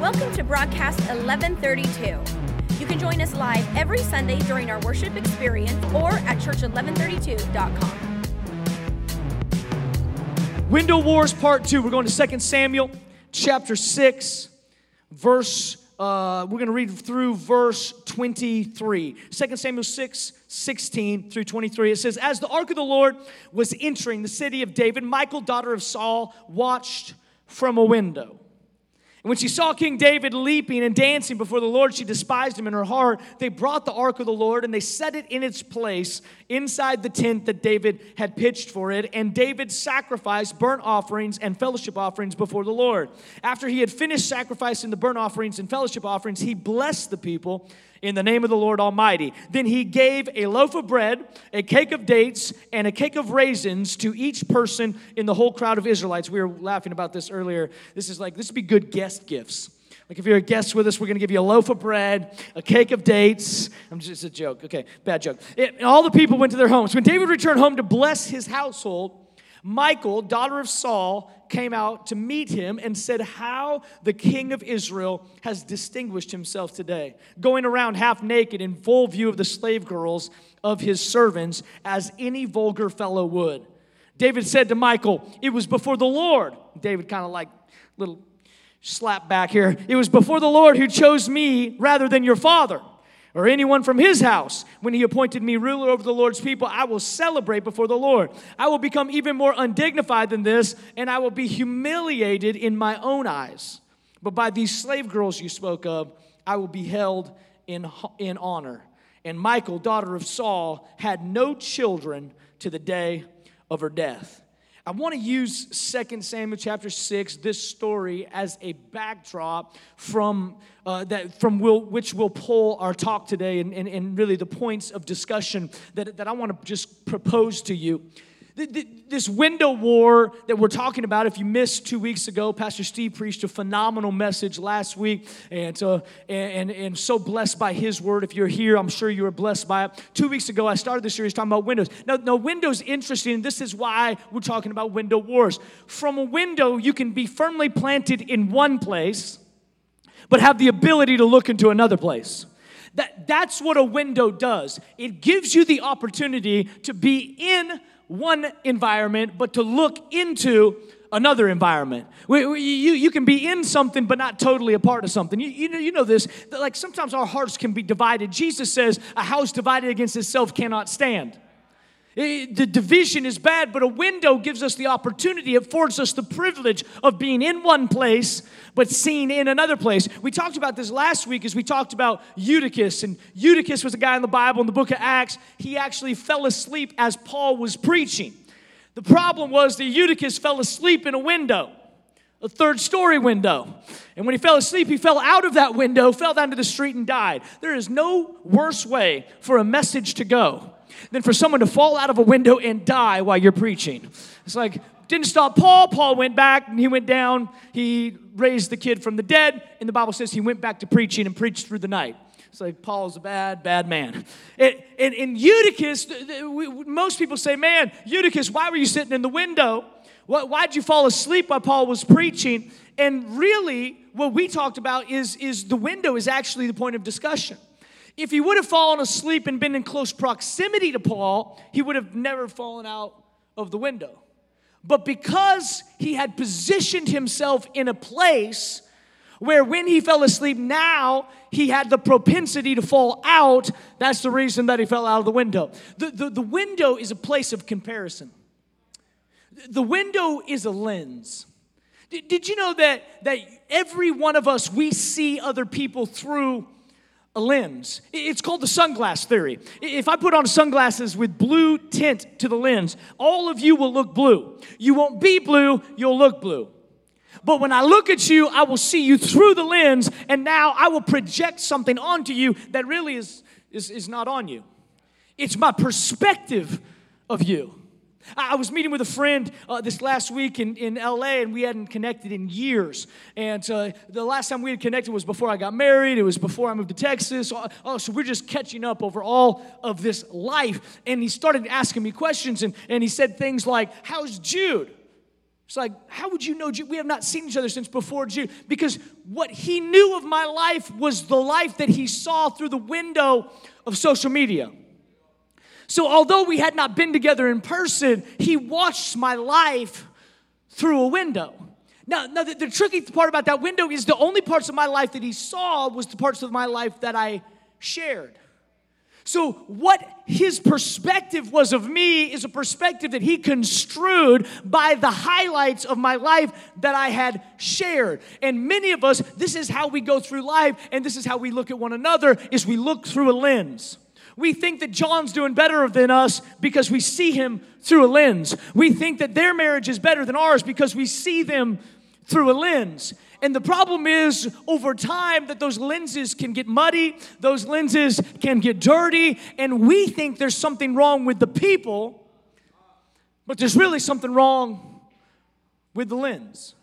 Welcome to broadcast 1132. You can join us live every Sunday during our worship experience or at church1132.com. Window Wars Part 2. We're going to 2 Samuel chapter 6, verse, uh, we're going to read through verse 23. 2 Samuel 6, 16 through 23. It says, As the ark of the Lord was entering the city of David, Michal daughter of Saul, watched from a window. And when she saw King David leaping and dancing before the Lord, she despised him in her heart. They brought the ark of the Lord and they set it in its place inside the tent that David had pitched for it. And David sacrificed burnt offerings and fellowship offerings before the Lord. After he had finished sacrificing the burnt offerings and fellowship offerings, he blessed the people in the name of the Lord Almighty. Then he gave a loaf of bread, a cake of dates, and a cake of raisins to each person in the whole crowd of Israelites. We were laughing about this earlier. This is like, this would be good guest gifts. Like if you're a guest with us, we're going to give you a loaf of bread, a cake of dates. I'm just a joke. Okay, bad joke. It, and all the people went to their homes. When David returned home to bless his household, Michal, daughter of Saul, came out to meet him and said how the king of Israel has distinguished himself today, going around half naked in full view of the slave girls of his servants, as any vulgar fellow would. David said to Michal, It was before the Lord. David kind of like little slap back here. It was before the Lord who chose me rather than your father or anyone from his house. When he appointed me ruler over the Lord's people, I will celebrate before the Lord. I will become even more undignified than this, and I will be humiliated in my own eyes. But by these slave girls you spoke of, I will be held in, in honor. And Michal, daughter of Saul, had no children to the day of her death. I want to use 2 Samuel chapter 6, this story, as a backdrop from, uh, that, from will, which will pull our talk today and, and, and really the points of discussion that, that I want to just propose to you this window war that we're talking about, if you missed two weeks ago, Pastor Steve preached a phenomenal message last week, and, uh, and, and so blessed by his word. If you're here, I'm sure you were blessed by it. Two weeks ago, I started the series talking about windows. Now, now windows interesting, this is why we're talking about window wars. From a window, you can be firmly planted in one place, but have the ability to look into another place. That, that's what a window does. It gives you the opportunity to be in one environment, but to look into another environment. We, we, you, you can be in something, but not totally a part of something. You, you, know, you know this, like sometimes our hearts can be divided. Jesus says, A house divided against itself cannot stand. It, the division is bad, but a window gives us the opportunity, it affords us the privilege of being in one place, but seen in another place. We talked about this last week as we talked about Eutychus. And Eutychus was a guy in the Bible in the book of Acts. He actually fell asleep as Paul was preaching. The problem was that Eutychus fell asleep in a window a third story window. And when he fell asleep, he fell out of that window, fell down to the street, and died. There is no worse way for a message to go than for someone to fall out of a window and die while you're preaching. It's like, didn't stop Paul. Paul went back and he went down. He raised the kid from the dead. And the Bible says he went back to preaching and preached through the night. It's like Paul's a bad, bad man. And, and, and Eutychus, most people say, man, Eutychus, why were you sitting in the window? Why'd you fall asleep while Paul was preaching? And really, what we talked about is, is the window is actually the point of discussion. If he would have fallen asleep and been in close proximity to Paul, he would have never fallen out of the window. But because he had positioned himself in a place where when he fell asleep, now he had the propensity to fall out, that's the reason that he fell out of the window. The, the, the window is a place of comparison, the window is a lens. Did, did you know that, that every one of us, we see other people through a lens. It's called the sunglass theory. If I put on sunglasses with blue tint to the lens, all of you will look blue. You won't be blue, you'll look blue. But when I look at you, I will see you through the lens, and now I will project something onto you that really is, is, is not on you. It's my perspective of you. I was meeting with a friend uh, this last week in, in LA, and we hadn't connected in years. And uh, the last time we had connected was before I got married, it was before I moved to Texas. Oh, oh, so we're just catching up over all of this life. And he started asking me questions, and, and he said things like, How's Jude? It's like, how would you know? Jude? We have not seen each other since before Jude. Because what he knew of my life was the life that he saw through the window of social media. So, although we had not been together in person, he watched my life through a window. Now, now the, the tricky part about that window is the only parts of my life that he saw was the parts of my life that I shared. So, what his perspective was of me is a perspective that he construed by the highlights of my life that I had shared. And many of us, this is how we go through life, and this is how we look at one another: is we look through a lens. We think that John's doing better than us because we see him through a lens. We think that their marriage is better than ours because we see them through a lens. And the problem is, over time, that those lenses can get muddy, those lenses can get dirty, and we think there's something wrong with the people, but there's really something wrong with the lens.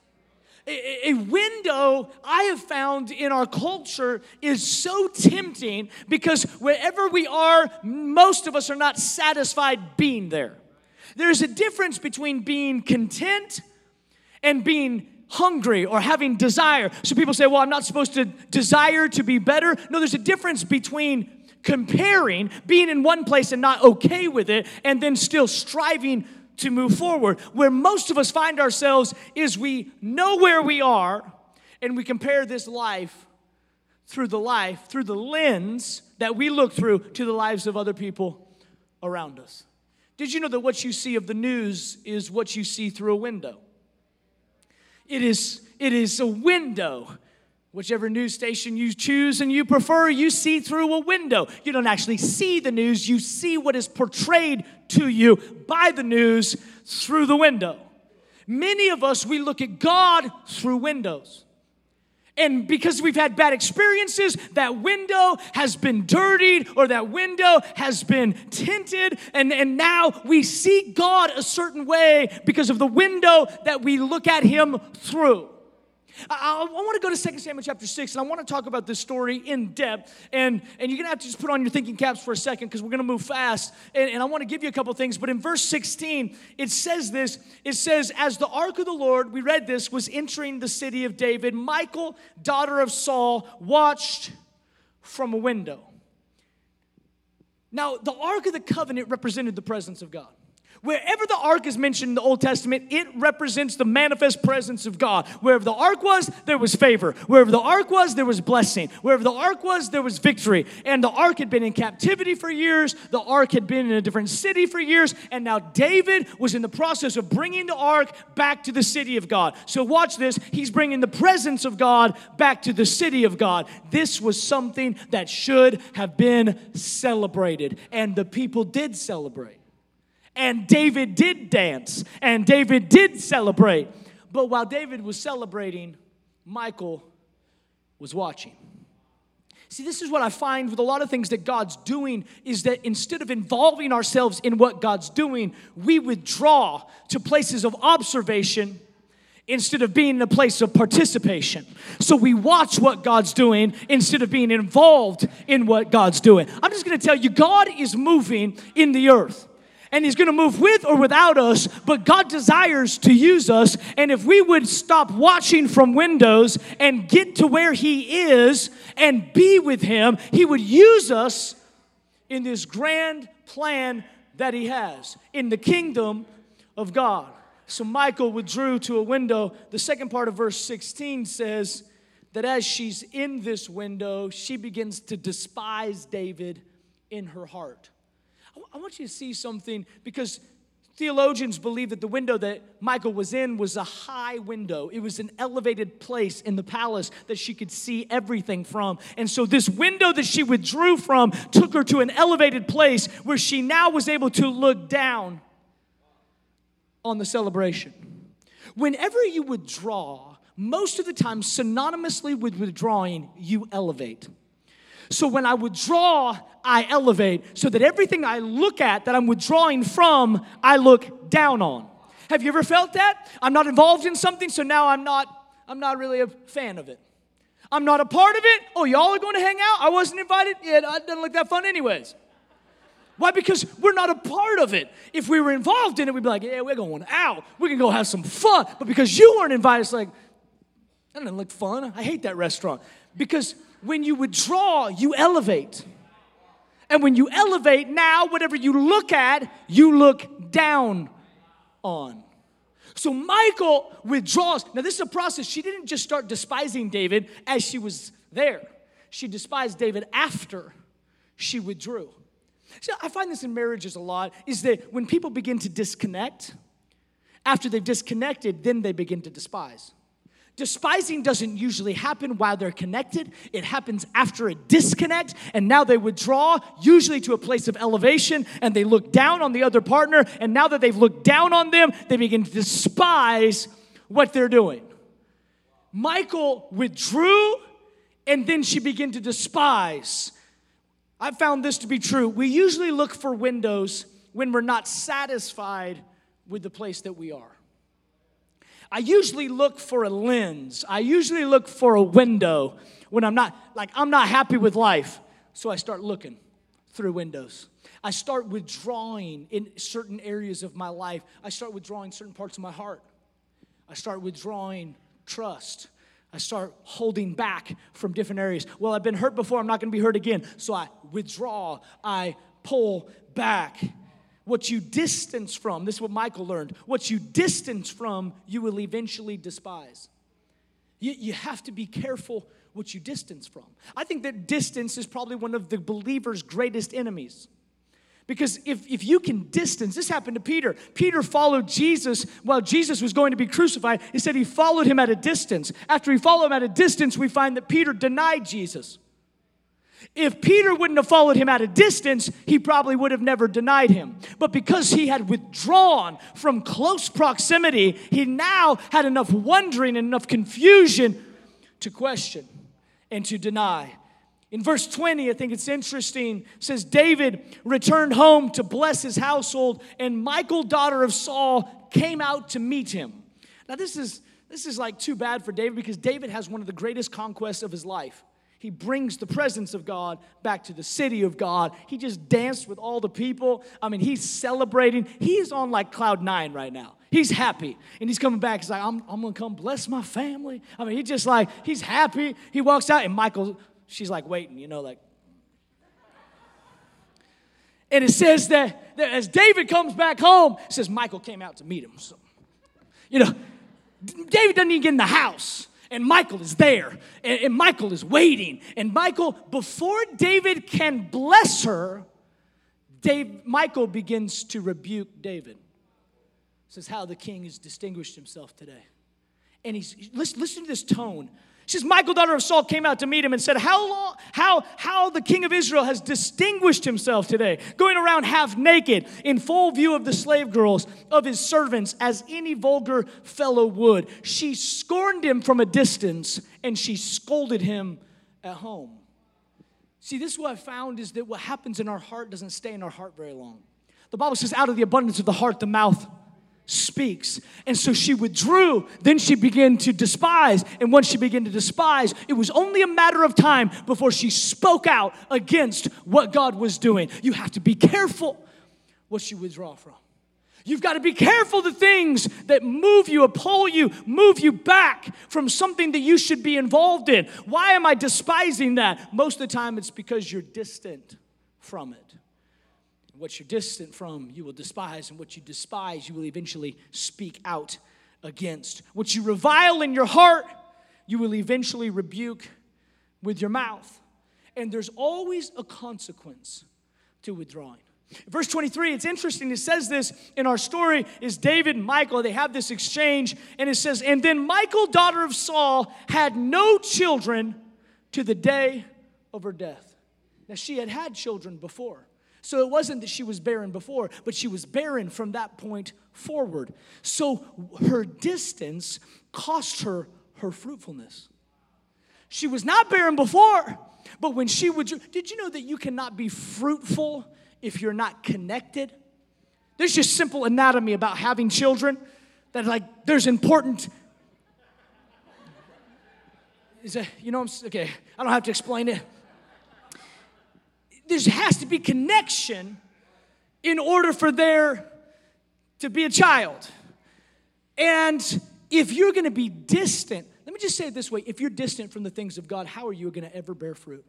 A, window I have found in our culture is so tempting because wherever we are, most of us are not satisfied being there. There's a difference between being content and being hungry or having desire. So people say, well, I'm not supposed to desire to be better. No, there's a difference between comparing, being in one place and not okay with it, and then still striving to move forward. Where most of us find ourselves is we know where we are and we compare this life through the life, through the lens that we look through to the lives of other people around us. Did you know that what you see of the news is what you see through a window? It is, it is a window. Whichever news station you choose and you prefer, you see through a window. You don't actually see the news, you see what is portrayed to you by the news through the window. Many of us, we look at God through windows. And because we've had bad experiences, that window has been dirtied or that window has been tinted. And, and now we see God a certain way because of the window that we look at Him through. I, I want to go to 2 Samuel chapter 6, and I want to talk about this story in depth. And, and you're going to have to just put on your thinking caps for a second because we're going to move fast. And, and I want to give you a couple things. But in verse 16, it says this it says, As the ark of the Lord, we read this, was entering the city of David, Michal, daughter of Saul, watched from a window. Now, the ark of the covenant represented the presence of God. Wherever the ark is mentioned in the Old Testament, it represents the manifest presence of God. Wherever the ark was, there was favor. Wherever the ark was, there was blessing. Wherever the ark was, there was victory. And the ark had been in captivity for years. The ark had been in a different city for years. And now David was in the process of bringing the ark back to the city of God. So watch this. He's bringing the presence of God back to the city of God. This was something that should have been celebrated. And the people did celebrate. And David did dance and David did celebrate. But while David was celebrating, Michal was watching. See, this is what I find with a lot of things that God's doing is that instead of involving ourselves in what God's doing, we withdraw to places of observation instead of being in a place of participation. So we watch what God's doing instead of being involved in what God's doing. I'm just gonna tell you, God is moving in the earth and He's going to move with or without us, but God desires to use us. And if we would stop watching from windows and get to where He is and be with Him, He would use us in this grand plan that He has in the kingdom of God. So Michal withdrew to a window. The second part of verse 16 says that as she's in this window, she begins to despise David in her heart. I want you to see something because theologians believe that the window that Michal was in was a high window. It was an elevated place in the palace that she could see everything from. And so, this window that she withdrew from took her to an elevated place where she now was able to look down on the celebration. Whenever you withdraw, most of the time, synonymously with withdrawing, you elevate. So when I withdraw, I elevate so that everything I look at that I'm withdrawing from, I look down on. Have you ever felt that? I'm not involved in something, so now I'm not I'm not really a fan of it. I'm not a part of it. Oh, y'all are going to hang out? I wasn't invited. Yeah, it doesn't look that fun anyways. Why? Because we're not a part of it. If we were involved in it, we'd be like, yeah, we're going out. We can go have some fun. But because you weren't invited, it's like, that doesn't look fun. I hate that restaurant. Because when you withdraw, you elevate. And when you elevate, now whatever you look at, you look down on. So Michal withdraws. Now, this is a process. She didn't just start despising David as she was there, she despised David after she withdrew. See, I find this in marriages a lot is that when people begin to disconnect, after they've disconnected, then they begin to despise. Despising doesn't usually happen while they're connected. It happens after a disconnect, and now they withdraw, usually to a place of elevation, and they look down on the other partner. And now that they've looked down on them, they begin to despise what they're doing. Michal withdrew, and then she began to despise. I found this to be true. We usually look for windows when we're not satisfied with the place that we are. I usually look for a lens. I usually look for a window when I'm not, like, I'm not happy with life. So I start looking through windows. I start withdrawing in certain areas of my life. I start withdrawing certain parts of my heart. I start withdrawing trust. I start holding back from different areas. Well, I've been hurt before, I'm not gonna be hurt again. So I withdraw, I pull back. What you distance from, this is what Michal learned, what you distance from, you will eventually despise. You, you have to be careful what you distance from. I think that distance is probably one of the believer's greatest enemies. Because if, if you can distance, this happened to Peter. Peter followed Jesus while Jesus was going to be crucified. He said he followed him at a distance. After he followed him at a distance, we find that Peter denied Jesus. If Peter wouldn't have followed him at a distance, he probably would have never denied him. But because he had withdrawn from close proximity, he now had enough wondering and enough confusion to question and to deny. In verse 20, I think it's interesting, says David returned home to bless his household, and Michal daughter of Saul, came out to meet him. Now, this is this is like too bad for David because David has one of the greatest conquests of his life. He brings the presence of God back to the city of God. He just danced with all the people. I mean, he's celebrating. He's on like cloud nine right now. He's happy. And he's coming back. He's like, I'm, I'm going to come bless my family. I mean, he just like, he's happy. He walks out, and Michal, she's like waiting, you know, like. And it says that, that as David comes back home, it says Michal came out to meet him. So, you know, David doesn't even get in the house and Michal is there, and, and, Michal is waiting. And Michal, before David can bless her, Dave, Michal begins to rebuke David. Says how the king has distinguished himself today. And he's listen, listen to this tone. She says, Michal, daughter of Saul, came out to meet him and said, How long, how, how the king of Israel has distinguished himself today, going around half naked, in full view of the slave girls, of his servants, as any vulgar fellow would. She scorned him from a distance, and she scolded him at home. See, this is what I found is that what happens in our heart doesn't stay in our heart very long. The Bible says, out of the abundance of the heart, the mouth speaks. And so she withdrew. Then she began to despise. And once she began to despise, it was only a matter of time before she spoke out against what God was doing. You have to be careful what you withdraw from. You've got to be careful the things that move you, pull you, move you back from something that you should be involved in. Why am I despising that? Most of the time, it's because you're distant from it. What you're distant from, you will despise, and what you despise, you will eventually speak out against. What you revile in your heart, you will eventually rebuke with your mouth. And there's always a consequence to withdrawing. Verse 23, it's interesting. It says this in our story is David and Michal, they have this exchange, and it says, And then Michal, daughter of Saul, had no children to the day of her death. Now, she had had children before. So it wasn't that she was barren before, but she was barren from that point forward. So her distance cost her her fruitfulness. She was not barren before, but when she would, did you know that you cannot be fruitful if you're not connected? There's just simple anatomy about having children that, like, there's important. Is that, you know, I'm, okay, I don't have to explain it there has to be connection in order for there to be a child. And if you're going to be distant, let me just say it this way if you're distant from the things of God, how are you going to ever bear fruit?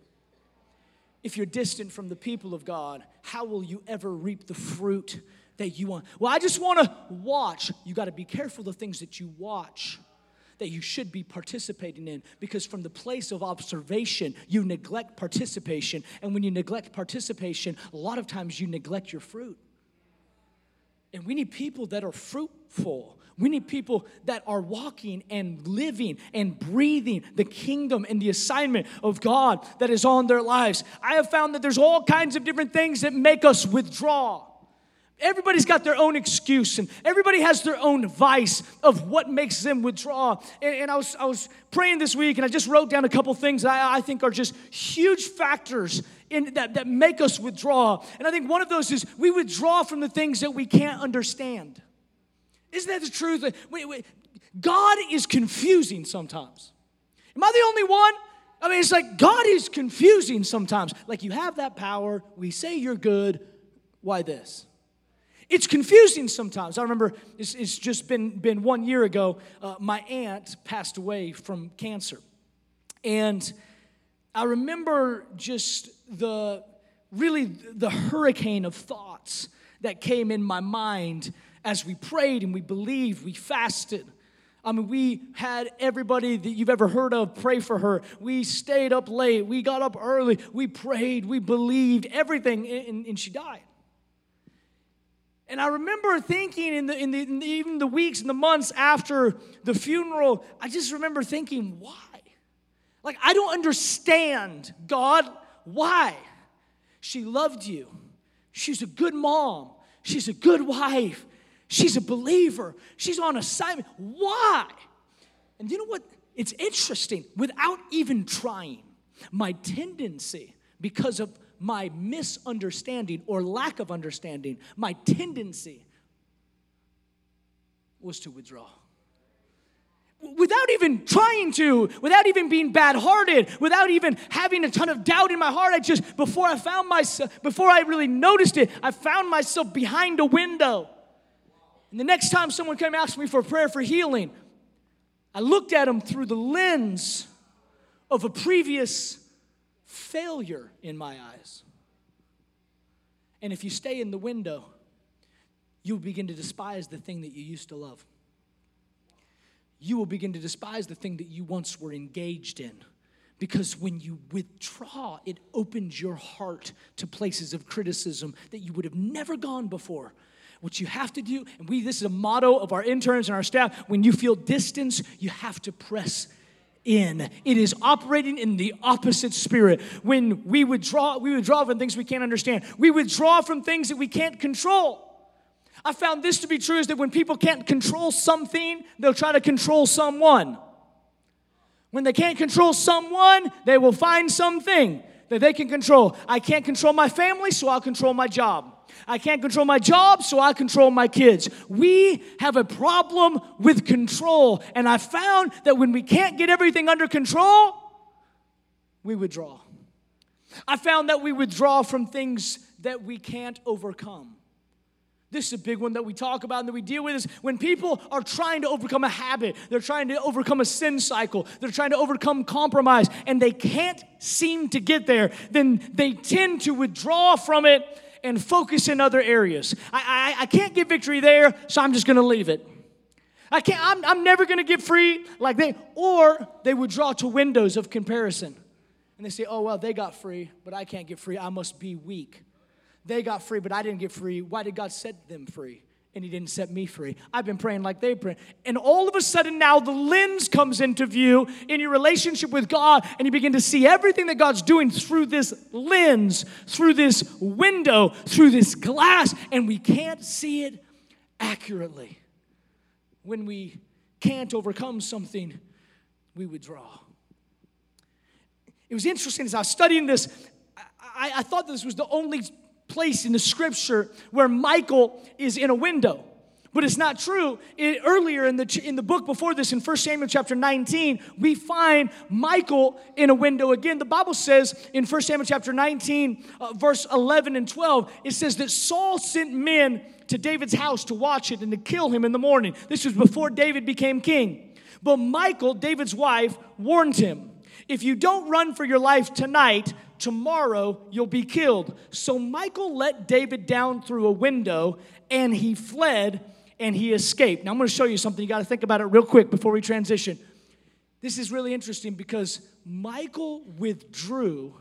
If you're distant from the people of God, how will you ever reap the fruit that you want? Well, I just want to watch. You got to be careful the things that you watch that you should be participating in because from the place of observation, you neglect participation. And when you neglect participation, a lot of times you neglect your fruit. And we need people that are fruitful. We need people that are walking and living and breathing the kingdom and the assignment of God that is on their lives. I have found that there's all kinds of different things that make us withdraw. Everybody's got their own excuse and everybody has their own vice of what makes them withdraw. And, and I, was, I was praying this week and I just wrote down a couple things I, I think are just huge factors in, that, that make us withdraw. And I think one of those is we withdraw from the things that we can't understand. Isn't that the truth? We, we, God is confusing sometimes. Am I the only one? I mean, it's like God is confusing sometimes. Like you have that power, we say you're good, why this? It's confusing sometimes. I remember it's, it's just been, been one year ago, uh, my aunt passed away from cancer. And I remember just the really the hurricane of thoughts that came in my mind as we prayed and we believed, we fasted. I mean, we had everybody that you've ever heard of pray for her. We stayed up late. We got up early. We prayed. We believed everything, and, and she died. And I remember thinking in, the, in, the, in the, even the weeks and the months after the funeral, I just remember thinking, why? Like, I don't understand, God, why? She loved you. She's a good mom. She's a good wife. She's a believer. She's on assignment. Why? And you know what? It's interesting. Without even trying, my tendency, because of my misunderstanding or lack of understanding, my tendency was to withdraw. Without even trying to, without even being bad hearted, without even having a ton of doubt in my heart, I just, before I found myself, before I really noticed it, I found myself behind a window. And the next time someone came ask me for a prayer for healing, I looked at them through the lens of a previous failure in my eyes. And if you stay in the window, you'll begin to despise the thing that you used to love. You will begin to despise the thing that you once were engaged in. Because when you withdraw, it opens your heart to places of criticism that you would have never gone before. What you have to do, and we this is a motto of our interns and our staff, when you feel distance, you have to press in. It is operating in the opposite spirit. When we withdraw, we withdraw from things we can't understand. We withdraw from things that we can't control. I found this to be true is that when people can't control something, they'll try to control someone. When they can't control someone, they will find something that they can control. I can't control my family, so I'll control my job. I can't control my job, so I control my kids. We have a problem with control. And I found that when we can't get everything under control, we withdraw. I found that we withdraw from things that we can't overcome. This is a big one that we talk about and that we deal with is when people are trying to overcome a habit, they're trying to overcome a sin cycle, they're trying to overcome compromise, and they can't seem to get there, then they tend to withdraw from it and focus in other areas. I, I, I can't get victory there, so I'm just gonna leave it. I can't, I'm, I'm never gonna get free like they, or they withdraw to windows of comparison. And they say, oh, well, they got free, but I can't get free. I must be weak. They got free, but I didn't get free. Why did God set them free? and he didn't set me free. I've been praying like they pray. And all of a sudden now the lens comes into view in your relationship with God and you begin to see everything that God's doing through this lens, through this window, through this glass and we can't see it accurately. When we can't overcome something, we withdraw. It was interesting as I was studying this, I, I thought this was the only place in the scripture where Michal is in a window. But it's not true. It, earlier in the, in the book before this, in 1 Samuel chapter 19, we find Michal in a window again. The Bible says in 1 Samuel chapter 19, uh, verse 11 and 12, it says that Saul sent men to David's house to watch it and to kill him in the morning. This was before David became king. But Michal, David's wife, warned him if you don't run for your life tonight, tomorrow you'll be killed. So Michal let David down through a window and he fled and he escaped. Now I'm going to show you something. You got to think about it real quick before we transition. This is really interesting because Michal withdrew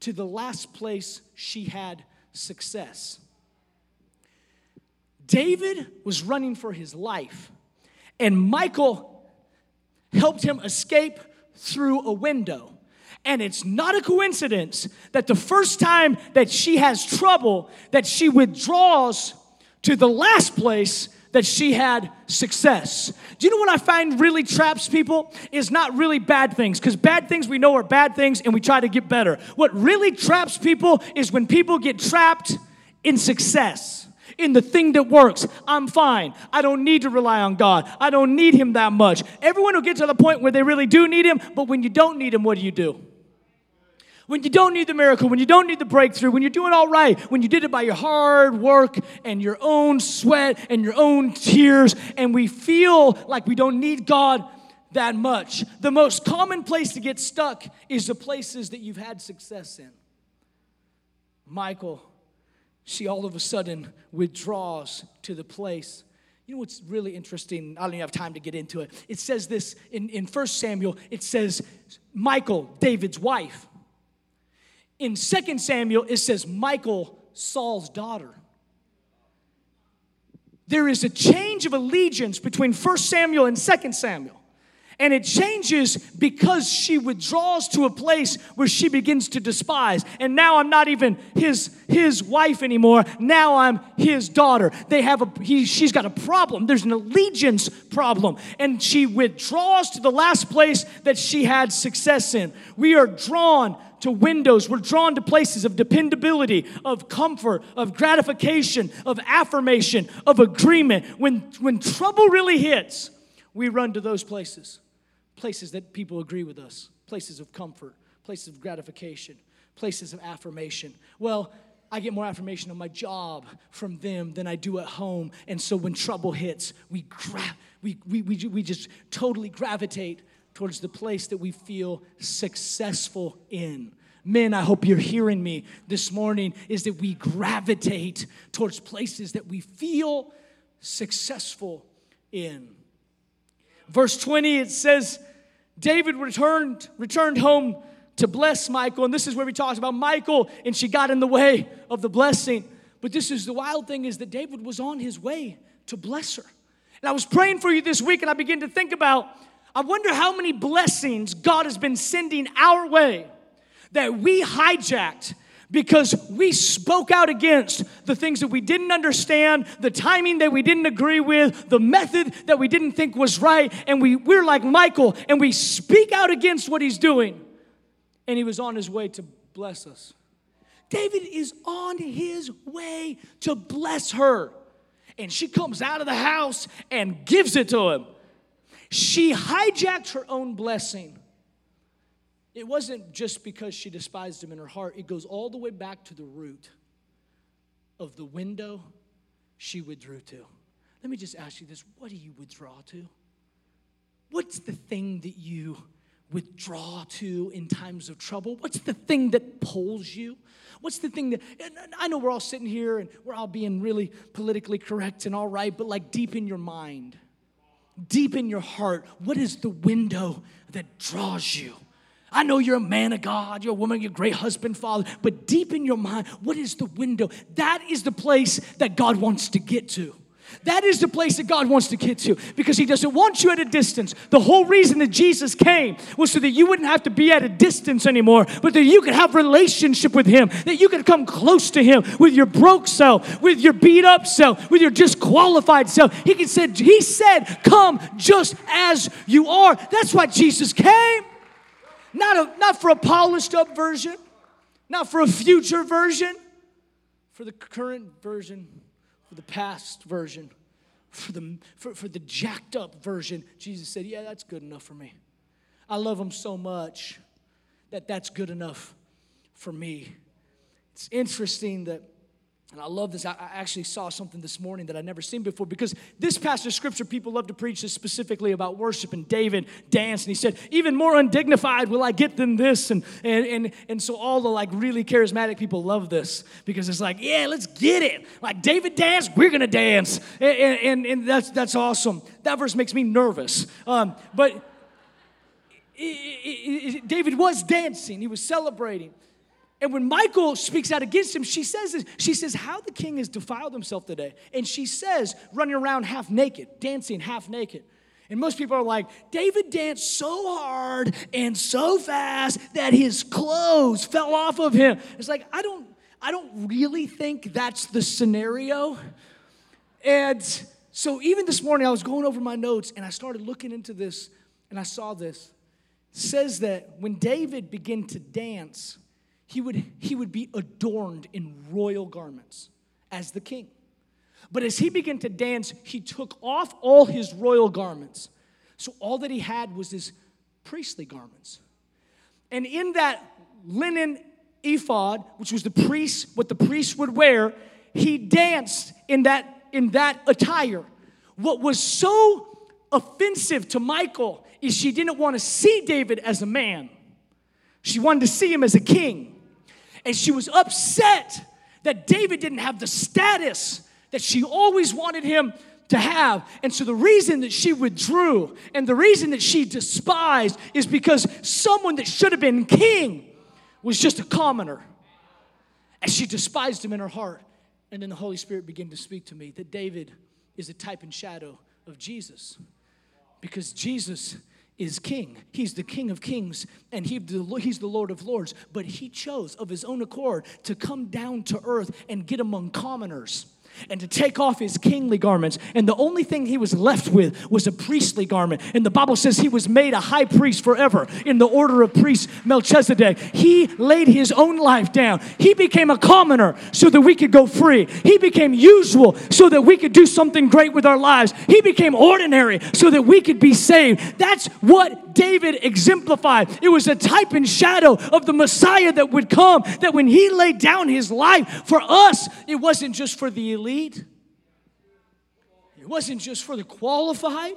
to the last place she had success. David was running for his life, and Michal helped him escape through a window. And it's not a coincidence that the first time that she has trouble, that she withdraws to the last place that she had success. Do you know what I find really traps people? Is not really bad things, because bad things we know are bad things and we try to get better. What really traps people is when people get trapped in success. In the thing that works, I'm fine. I don't need to rely on God. I don't need Him that much. Everyone will get to the point where they really do need Him, but when you don't need Him, what do you do? When you don't need the miracle, when you don't need the breakthrough, when you're doing all right, when you did it by your hard work and your own sweat and your own tears, and we feel like we don't need God that much. The most common place to get stuck is the places that you've had success in. Michal, she all of a sudden withdraws to the place. You know what's really interesting? I don't even have time to get into it. It says this in, in 1 Samuel, it says, Michal, David's wife in 2 Samuel, it says Michal, Saul's daughter. There is a change of allegiance between 1 Samuel and 2 Samuel. And it changes because she withdraws to a place where she begins to despise. And now I'm not even his, his wife anymore. Now I'm his daughter. They have a, he, she's got a problem. There's an allegiance problem. And she withdraws to the last place that she had success in. We are drawn to windows. We're drawn to places of dependability, of comfort, of gratification, of affirmation, of agreement. When, when trouble really hits, we run to those places. Places that people agree with us, places of comfort, places of gratification, places of affirmation. Well, I get more affirmation on my job from them than I do at home. And so when trouble hits, we, gra- we, we, we, we just totally gravitate towards the place that we feel successful in. Men, I hope you're hearing me this morning, is that we gravitate towards places that we feel successful in. Verse 20, it says, David returned, returned home to bless Michal. And this is where we talked about Michal, and she got in the way of the blessing. But this is the wild thing is that David was on his way to bless her. And I was praying for you this week, and I began to think about I wonder how many blessings God has been sending our way that we hijacked because we spoke out against the things that we didn't understand, the timing that we didn't agree with, the method that we didn't think was right, and we, we're like Michal and we speak out against what he's doing. And he was on his way to bless us. David is on his way to bless her. And she comes out of the house and gives it to him. She hijacked her own blessing. It wasn't just because she despised him in her heart, it goes all the way back to the root of the window she withdrew to. Let me just ask you this what do you withdraw to? What's the thing that you withdraw to in times of trouble? What's the thing that pulls you? What's the thing that, I know we're all sitting here and we're all being really politically correct and all right, but like deep in your mind, deep in your heart, what is the window that draws you? I know you're a man of God, you're a woman, you're a great husband, father, but deep in your mind, what is the window? That is the place that God wants to get to. That is the place that God wants to get to because He doesn't want you at a distance. The whole reason that Jesus came was so that you wouldn't have to be at a distance anymore, but that you could have relationship with Him, that you could come close to Him with your broke self, with your beat up self, with your disqualified self. He said, He said, "Come just as you are." That's why Jesus came. Not, a, not for a polished up version, not for a future version, for the current version, for the past version, for the, for, for the jacked up version, Jesus said, Yeah, that's good enough for me. I love him so much that that's good enough for me. It's interesting that and I love this. I actually saw something this morning that I'd never seen before because this passage of scripture, people love to preach this specifically about worship. And David danced, and he said, Even more undignified will I get than this. And, and, and, and so all the like really charismatic people love this because it's like, Yeah, let's get it. Like David danced, we're going to dance. And, and, and, that's, that's awesome. That verse makes me nervous. Um, but David was dancing, he was celebrating. And when Michal speaks out against him, she says this, she says, How the king has defiled himself today. And she says, running around half naked, dancing half naked. And most people are like, David danced so hard and so fast that his clothes fell off of him. It's like, I don't, I don't really think that's the scenario. And so even this morning, I was going over my notes and I started looking into this and I saw this. It says that when David began to dance, he would, he would be adorned in royal garments as the king. But as he began to dance, he took off all his royal garments. So all that he had was his priestly garments. And in that linen ephod, which was the priest, what the priest would wear, he danced in that, in that attire. What was so offensive to Michal is she didn't want to see David as a man. She wanted to see him as a king and she was upset that David didn't have the status that she always wanted him to have. And so the reason that she withdrew and the reason that she despised is because someone that should have been king was just a commoner. And she despised him in her heart. And then the Holy Spirit began to speak to me that David is a type and shadow of Jesus. Because Jesus is king. He's the king of kings and he, he's the Lord of lords. But he chose of his own accord to come down to earth and get among commoners and to take off his kingly garments. And the only thing he was left with was a priestly garment. And the Bible says he was made a high priest forever in the order of priest Melchizedek. He laid his own life down. He became a commoner so that we could go free. He became usual so that we could do something great with our lives. He became ordinary so that we could be saved. That's what David exemplified. It was a type and shadow of the Messiah that would come, that when he laid down his life for us, it wasn't just for the elite, it wasn't just for the qualified,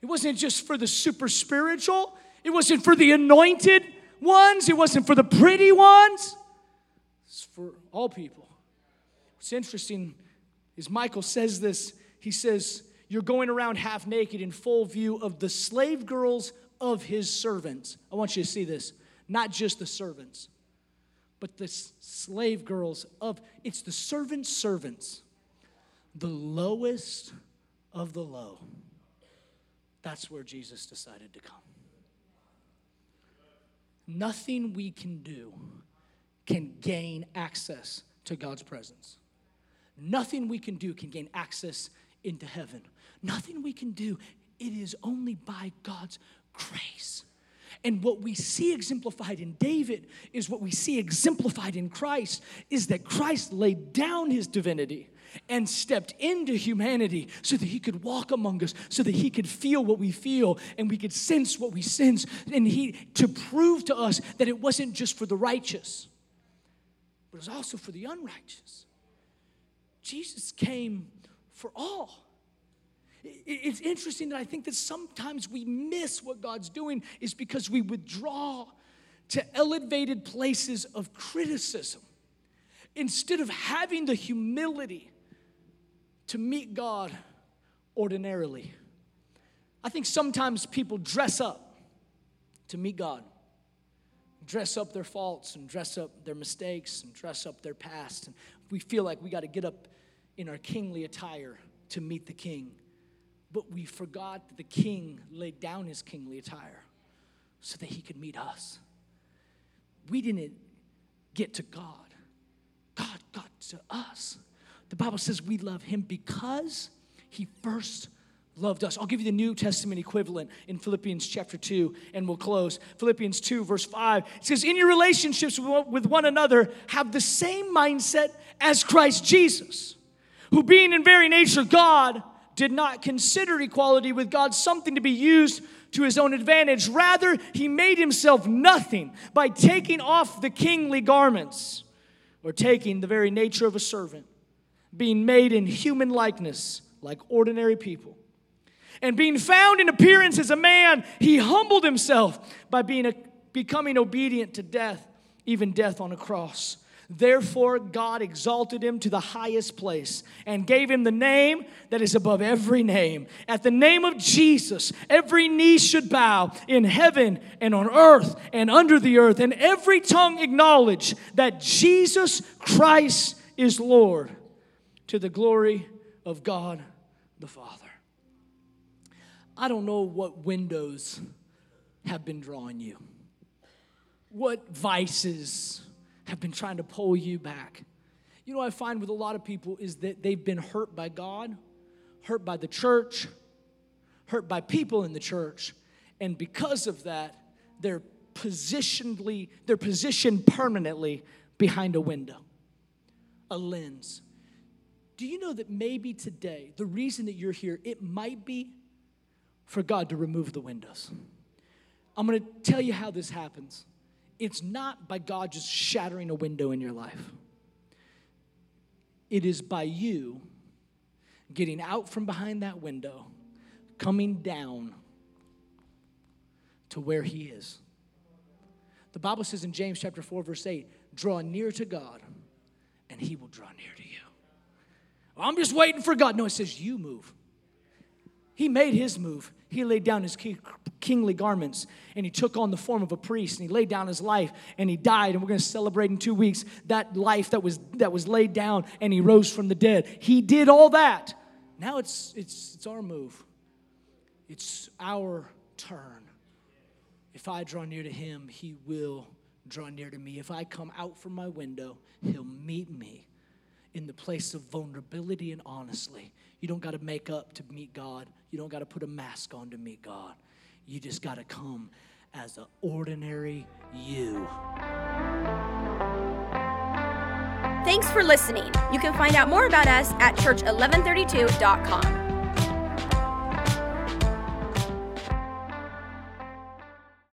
it wasn't just for the super spiritual, it wasn't for the anointed ones, it wasn't for the pretty ones, it's for all people. What's interesting is Michal says this. He says, You're going around half naked in full view of the slave girls of his servants. I want you to see this. Not just the servants, but the slave girls of it's the servants' servants, the lowest of the low. That's where Jesus decided to come. Nothing we can do can gain access to God's presence. Nothing we can do can gain access into heaven. Nothing we can do. It is only by God's grace. And what we see exemplified in David is what we see exemplified in Christ is that Christ laid down his divinity and stepped into humanity so that he could walk among us, so that he could feel what we feel and we could sense what we sense, and he to prove to us that it wasn't just for the righteous, but it was also for the unrighteous. Jesus came for all. It's interesting that I think that sometimes we miss what God's doing is because we withdraw to elevated places of criticism instead of having the humility to meet God ordinarily. I think sometimes people dress up to meet God, dress up their faults and dress up their mistakes and dress up their past. And we feel like we got to get up in our kingly attire to meet the king. But we forgot that the king laid down his kingly attire so that he could meet us. We didn't get to God, God got to us. The Bible says we love him because he first loved us. I'll give you the New Testament equivalent in Philippians chapter 2, and we'll close. Philippians 2, verse 5. It says, In your relationships with one another, have the same mindset as Christ Jesus, who being in very nature God, did not consider equality with God something to be used to his own advantage. Rather, he made himself nothing by taking off the kingly garments or taking the very nature of a servant, being made in human likeness like ordinary people. And being found in appearance as a man, he humbled himself by being a, becoming obedient to death, even death on a cross. Therefore, God exalted him to the highest place and gave him the name that is above every name. At the name of Jesus, every knee should bow in heaven and on earth and under the earth, and every tongue acknowledge that Jesus Christ is Lord to the glory of God the Father. I don't know what windows have been drawing you, what vices have been trying to pull you back. You know I find with a lot of people is that they've been hurt by God, hurt by the church, hurt by people in the church, and because of that, they're positionally, they're positioned permanently behind a window, a lens. Do you know that maybe today, the reason that you're here, it might be for God to remove the windows? I'm gonna tell you how this happens it's not by God just shattering a window in your life. It is by you getting out from behind that window, coming down to where He is. The Bible says in James chapter 4, verse 8, draw near to God, and He will draw near to you. I'm just waiting for God. No, it says you move. He made His move. He laid down His kingly garments and he took on the form of a priest and he laid down his life and he died and we're going to celebrate in 2 weeks that life that was that was laid down and he rose from the dead. He did all that. Now it's it's it's our move. It's our turn. If i draw near to him he will draw near to me. If i come out from my window he'll meet me in the place of vulnerability and honestly you don't got to make up to meet god you don't got to put a mask on to meet god you just got to come as an ordinary you. Thanks for listening. You can find out more about us at church1132.com.